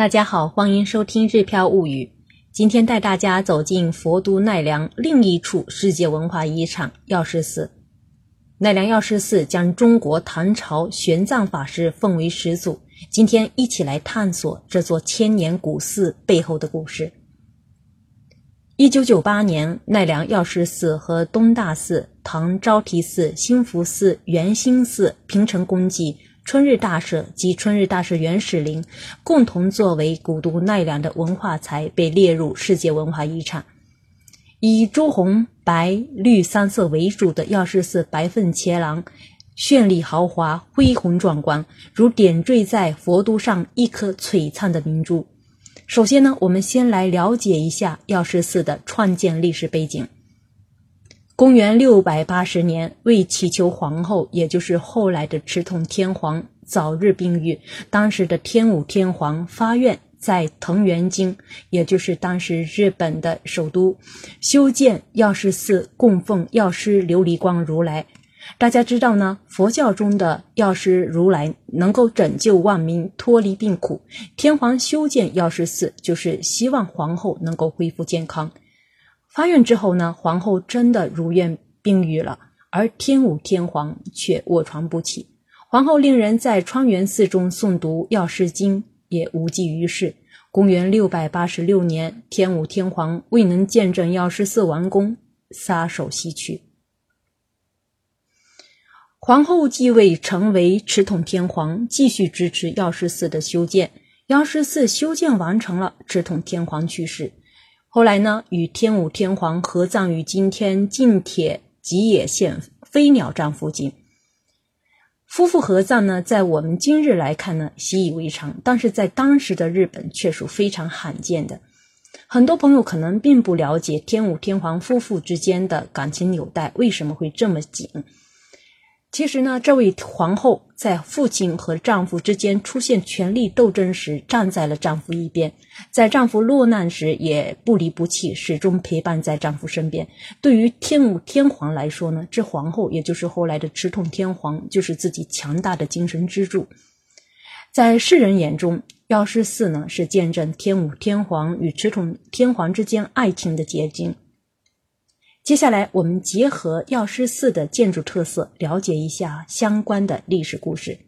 大家好，欢迎收听《日飘物语》。今天带大家走进佛都奈良另一处世界文化遗产药师寺。奈良药师寺将中国唐朝玄奘法师奉为始祖。今天一起来探索这座千年古寺背后的故事。一九九八年，奈良药师寺和东大寺、唐招提寺、兴福寺、圆心寺、平城公祭、春日大社及春日大社原始林共同作为古都奈良的文化财，被列入世界文化遗产。以朱红、白、绿三色为主的药师寺白凤伽蓝，绚丽豪华、恢宏壮观，如点缀在佛都上一颗璀璨的明珠。首先呢，我们先来了解一下药师寺的创建历史背景。公元六百八十年，为祈求皇后，也就是后来的持统天皇早日病愈，当时的天武天皇发愿。在藤原京，也就是当时日本的首都，修建药师寺，供奉药师琉璃光如来。大家知道呢，佛教中的药师如来能够拯救万民脱离病苦。天皇修建药师寺，就是希望皇后能够恢复健康。发愿之后呢，皇后真的如愿病愈了，而天武天皇却卧床不起。皇后令人在川原寺中诵读药师经。也无济于事。公元六百八十六年，天武天皇未能见证药师寺完工，撒手西去。皇后继位，成为持统天皇，继续支持药师寺的修建。药师寺修建完成了，持统天皇去世。后来呢，与天武天皇合葬于今天近铁吉野县飞鸟站附近。夫妇合葬呢，在我们今日来看呢，习以为常，但是在当时的日本却属非常罕见的。很多朋友可能并不了解天武天皇夫妇之间的感情纽带为什么会这么紧。其实呢，这位皇后在父亲和丈夫之间出现权力斗争时，站在了丈夫一边；在丈夫落难时，也不离不弃，始终陪伴在丈夫身边。对于天武天皇来说呢，这皇后也就是后来的持统天皇，就是自己强大的精神支柱。在世人眼中，药师寺呢是见证天武天皇与持统天皇之间爱情的结晶。接下来，我们结合药师寺的建筑特色，了解一下相关的历史故事。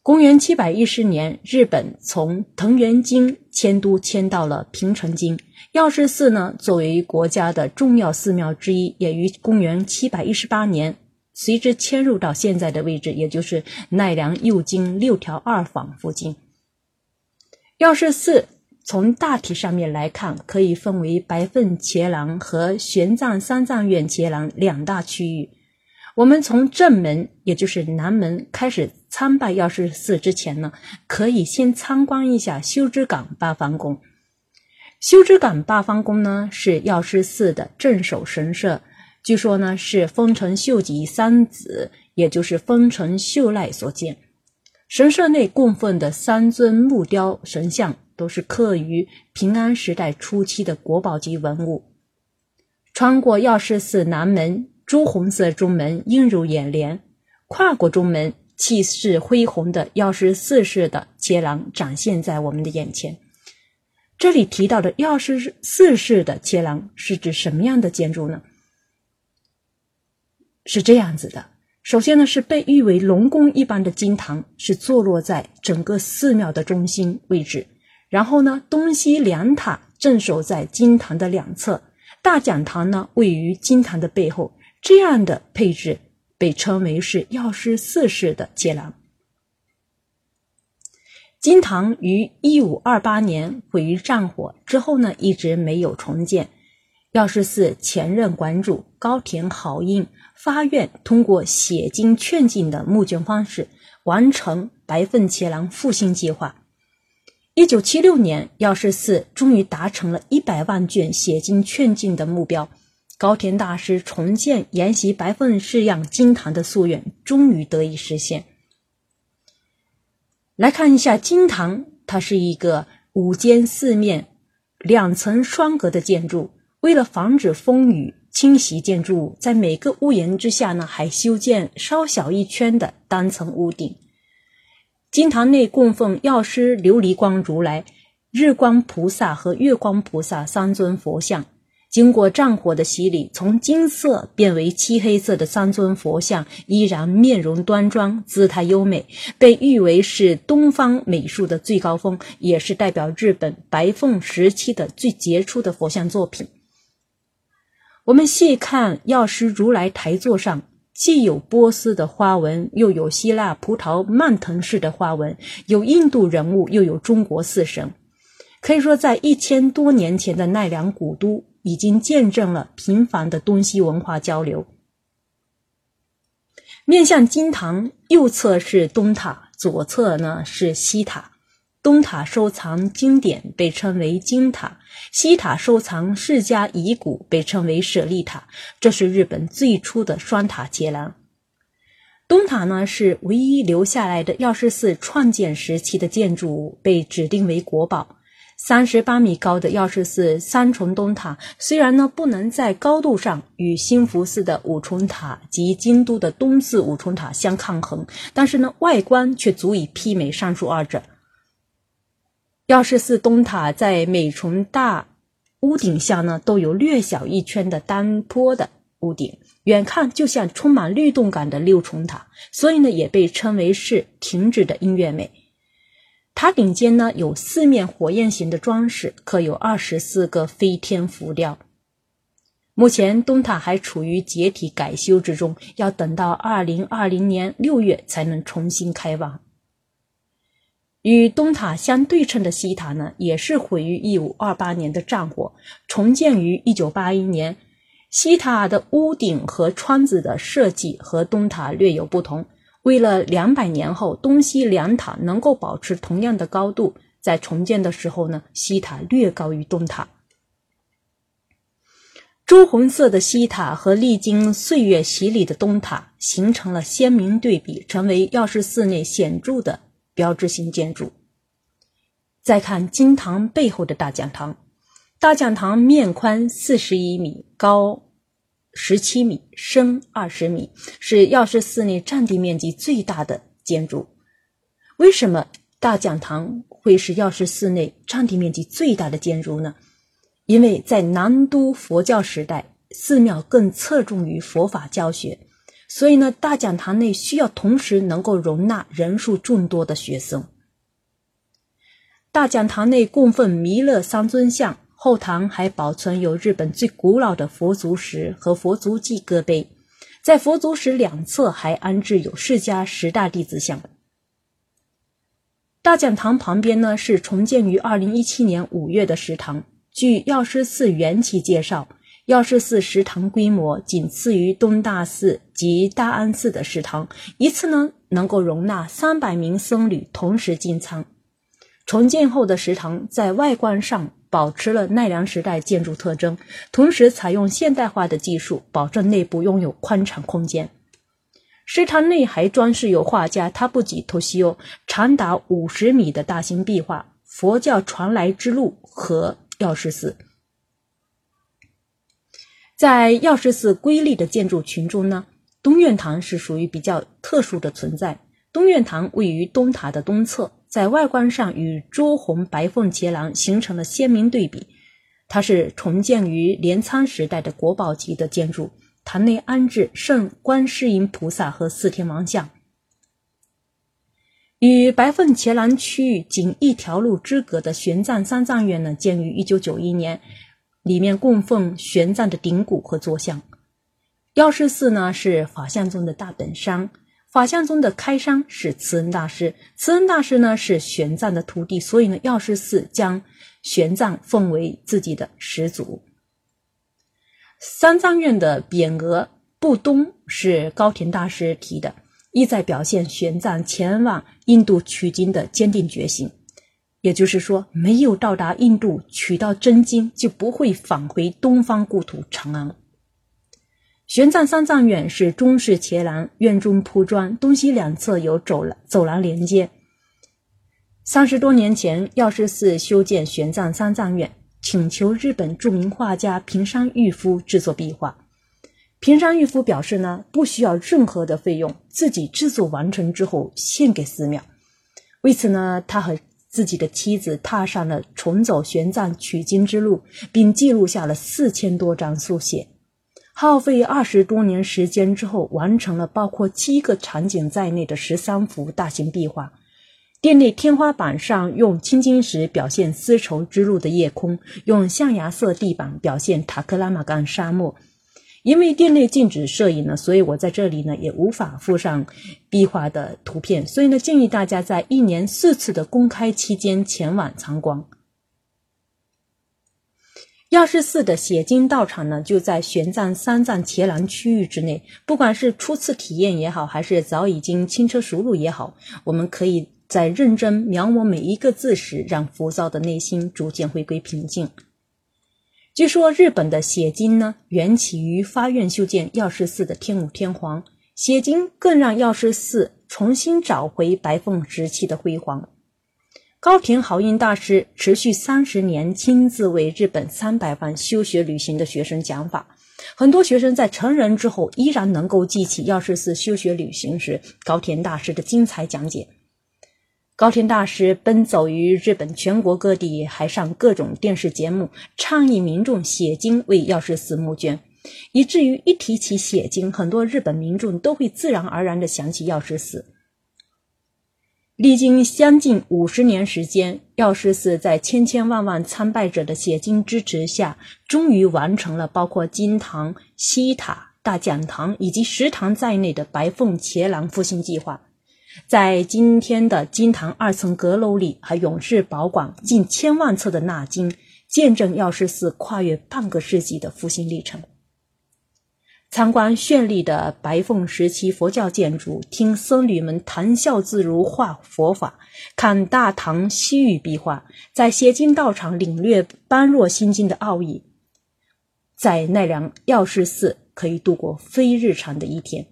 公元七百一十年，日本从藤原京迁都迁到了平城京。药师寺呢，作为国家的重要寺庙之一，也于公元七百一十八年随之迁入到现在的位置，也就是奈良右京六条二坊附近。药师寺。从大体上面来看，可以分为白凤伽蓝和玄奘三藏院伽蓝两大区域。我们从正门，也就是南门开始参拜药师寺之前呢，可以先参观一下修之岗八方宫。修之岗八方宫呢，是药师寺的镇守神社，据说呢是丰臣秀吉三子，也就是丰臣秀赖所建。神社内供奉的三尊木雕神像。都是刻于平安时代初期的国宝级文物。穿过药师寺南门，朱红色中门映入眼帘；跨过中门，气势恢宏的药师寺式的伽蓝展现在我们的眼前。这里提到的药师寺式的伽蓝是指什么样的建筑呢？是这样子的。首先呢，是被誉为龙宫一般的金堂，是坐落在整个寺庙的中心位置。然后呢，东西两塔镇守在金堂的两侧，大讲堂呢位于金堂的背后。这样的配置被称为是药师寺式的伽蓝。金堂于一五二八年毁于战火之后呢，一直没有重建。药师寺前任馆主高田好印发愿，通过写经劝进的募捐方式，完成白凤伽蓝复兴计划。一九七六年，药师寺终于达成了一百万卷写经劝进的目标。高田大师重建沿袭白凤式样金堂的夙愿，终于得以实现。来看一下金堂，它是一个五间四面、两层双阁的建筑。为了防止风雨侵袭建筑物，在每个屋檐之下呢，还修建稍小一圈的单层屋顶。金堂内供奉药师琉璃光如来、日光菩萨和月光菩萨三尊佛像。经过战火的洗礼，从金色变为漆黑色的三尊佛像依然面容端庄、姿态优美，被誉为是东方美术的最高峰，也是代表日本白凤时期的最杰出的佛像作品。我们细看药师如来台座上，既有波斯的花纹，又有希腊葡萄蔓藤式的花纹，有印度人物，又有中国四神，可以说在一千多年前的奈良古都。已经见证了频繁的东西文化交流。面向金堂，右侧是东塔，左侧呢是西塔。东塔收藏经典，被称为金塔；西塔收藏世家遗骨，被称为舍利塔。这是日本最初的双塔伽蓝。东塔呢是唯一留下来的药师寺创建时期的建筑物，被指定为国宝。三十八米高的药师寺三重东塔，虽然呢不能在高度上与兴福寺的五重塔及京都的东寺五重塔相抗衡，但是呢外观却足以媲美上述二者。药师寺东塔在每重大屋顶下呢都有略小一圈的单坡的屋顶，远看就像充满律动感的六重塔，所以呢也被称为是停止的音乐美。塔顶尖呢有四面火焰形的装饰，刻有二十四个飞天浮雕。目前东塔还处于解体改修之中，要等到二零二零年六月才能重新开放。与东塔相对称的西塔呢，也是毁于一五二八年的战火，重建于一九八一年。西塔的屋顶和窗子的设计和东塔略有不同。为了两百年后东西两塔能够保持同样的高度，在重建的时候呢，西塔略高于东塔。朱红色的西塔和历经岁月洗礼的东塔形成了鲜明对比，成为药师寺内显著的标志性建筑。再看金堂背后的大讲堂，大讲堂面宽四十一米，高。十七米，深二十米，是药师寺内占地面积最大的建筑。为什么大讲堂会是药师寺内占地面积最大的建筑呢？因为在南都佛教时代，寺庙更侧重于佛法教学，所以呢，大讲堂内需要同时能够容纳人数众多的学生。大讲堂内供奉弥勒三尊像。后堂还保存有日本最古老的佛足石和佛足迹歌碑，在佛足石两侧还安置有释迦十大弟子像。大讲堂旁边呢是重建于二零一七年五月的食堂。据药师寺缘起介绍，药师寺食堂规模仅次于东大寺及大安寺的食堂，一次呢能够容纳三百名僧侣同时进餐。重建后的食堂在外观上。保持了奈良时代建筑特征，同时采用现代化的技术，保证内部拥有宽敞空间。食堂内还装饰有画家他布吉托西欧长达五十米的大型壁画《佛教传来之路》和药师寺。在药师寺瑰丽的建筑群中呢，东院堂是属于比较特殊的存在。东院堂位于东塔的东侧。在外观上与朱红白凤伽蓝形成了鲜明对比。它是重建于镰仓时代的国宝级的建筑，堂内安置圣观世音菩萨和四天王像。与白凤伽蓝区域仅一条路之隔的玄奘三藏院呢，建于一九九一年，里面供奉玄奘的顶骨和坐像。药师寺呢是法相宗的大本山。法相宗的开山是慈恩大师，慈恩大师呢是玄奘的徒弟，所以呢药师寺将玄奘奉为自己的始祖。三藏院的匾额“不东”是高田大师提的，意在表现玄奘前往印度取经的坚定决心。也就是说，没有到达印度取到真经，就不会返回东方故土长安。玄奘三藏院是中式伽蓝，院中铺砖，东西两侧有走廊，走廊连接。三十多年前，药师寺修建玄奘三藏院，请求日本著名画家平山玉夫制作壁画。平山玉夫表示呢，不需要任何的费用，自己制作完成之后献给寺庙。为此呢，他和自己的妻子踏上了重走玄奘取经之路，并记录下了四千多张速写。耗费二十多年时间之后，完成了包括七个场景在内的十三幅大型壁画。殿内天花板上用青金石表现丝绸之路的夜空，用象牙色地板表现塔克拉玛干沙漠。因为店内禁止摄影呢，所以我在这里呢也无法附上壁画的图片，所以呢建议大家在一年四次的公开期间前往参观。药师寺的写经道场呢就在玄奘三藏伽蓝区域之内，不管是初次体验也好，还是早已经轻车熟路也好，我们可以在认真描摹每一个字时，让浮躁的内心逐渐回归平静。据说日本的写经呢，缘起于发愿修建药师寺的天武天皇，写经更让药师寺重新找回白凤时期的辉煌。高田豪英大师持续三十年亲自为日本三百万修学旅行的学生讲法，很多学生在成人之后依然能够记起药师寺修学旅行时高田大师的精彩讲解。高田大师奔走于日本全国各地，还上各种电视节目，倡议民众写经为药师寺募捐，以至于一提起写经，很多日本民众都会自然而然地想起药师寺。历经将近五十年时间，药师寺在千千万万参拜者的写经支持下，终于完成了包括金堂、西塔、大讲堂以及食堂在内的白凤伽蓝复兴计划。在今天的金堂二层阁楼里，还永世保管近千万册的纳经，见证药师寺跨越半个世纪的复兴历程。参观绚丽的白凤时期佛教建筑，听僧侣们谈笑自如画佛法，看大唐西域壁画，在写经道场领略般若心经的奥义，在奈良药师寺可以度过非日常的一天。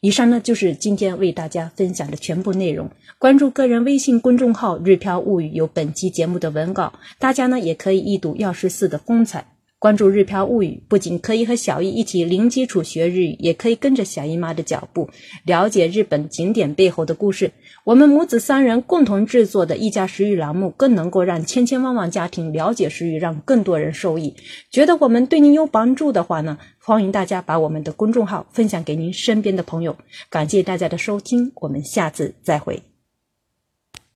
以上呢就是今天为大家分享的全部内容。关注个人微信公众号“日飘物语”，有本期节目的文稿。大家呢也可以一睹药师寺的风采。关注“日漂物语”，不仅可以和小易一起零基础学日语，也可以跟着小姨妈的脚步，了解日本景点背后的故事。我们母子三人共同制作的一家食语栏目，更能够让千千万万家庭了解食语，让更多人受益。觉得我们对您有帮助的话呢？欢迎大家把我们的公众号分享给您身边的朋友。感谢大家的收听，我们下次再会。